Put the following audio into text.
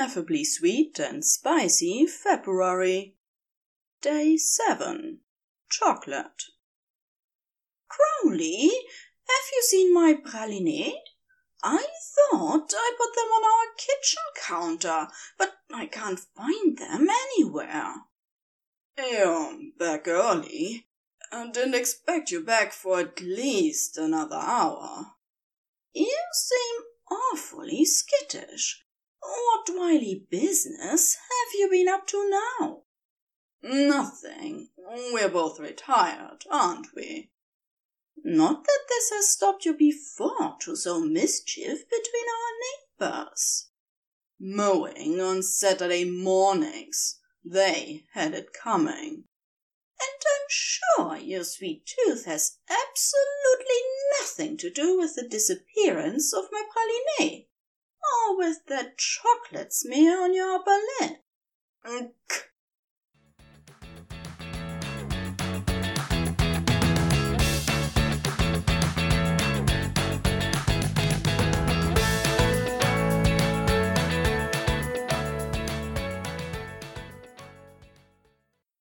ineffably sweet and spicy February. Day 7. Chocolate. Crowley, have you seen my pralinés? I thought I put them on our kitchen counter, but I can't find them anywhere. You're back early. I didn't expect you back for at least another hour. You seem awfully skittish. What wily business have you been up to now? Nothing. We're both retired, aren't we? Not that this has stopped you before to sow mischief between our neighbors. Mowing on Saturday mornings. They had it coming. And I'm sure your sweet tooth has absolutely nothing to do with the disappearance of my pralinés, or with that chocolate smear on your upper